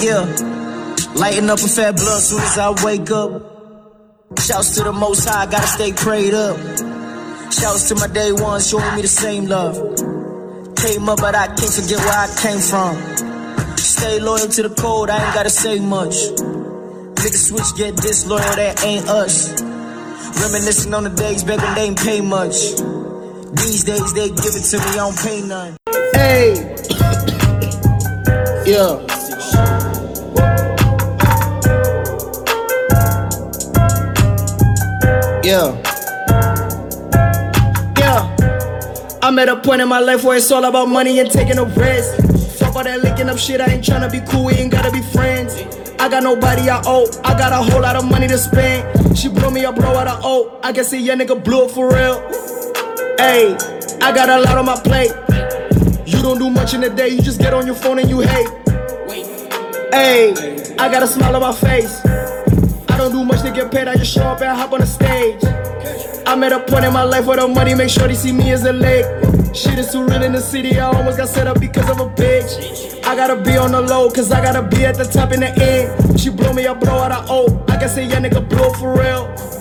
Yeah. Lighting up a fat blunt soon as I wake up. Shouts to the most high, gotta stay prayed up. Shouts to my day one, showing me the same love. Came up, but I can't forget where I came from. Stay loyal to the code, I ain't gotta say much. Niggas switch, get disloyal, that ain't us. Reminiscing on the days back when they ain't pay much. These days they give it to me, I don't pay none. Hey. yeah. Yeah. Yeah. I'm at a point in my life where it's all about money and taking a risk. Fuck all that licking up shit, I ain't tryna be cool, we ain't gotta be friends. I got nobody I owe, I got a whole lot of money to spend. She blow me a blow out of I guess a young nigga blew it for real. Hey, I got a lot on my plate. You don't do much in the day, you just get on your phone and you hate. Hey, I got a smile on my face. I don't do much to get paid, I just show up and hop on the stage. I'm at a point in my life where the money make sure they see me as a leg. Shit is too real in the city, I almost got set up because of a bitch. I gotta be on the low, cause I gotta be at the top in the end. She blow me a blow out. I can say yeah nigga blow for real.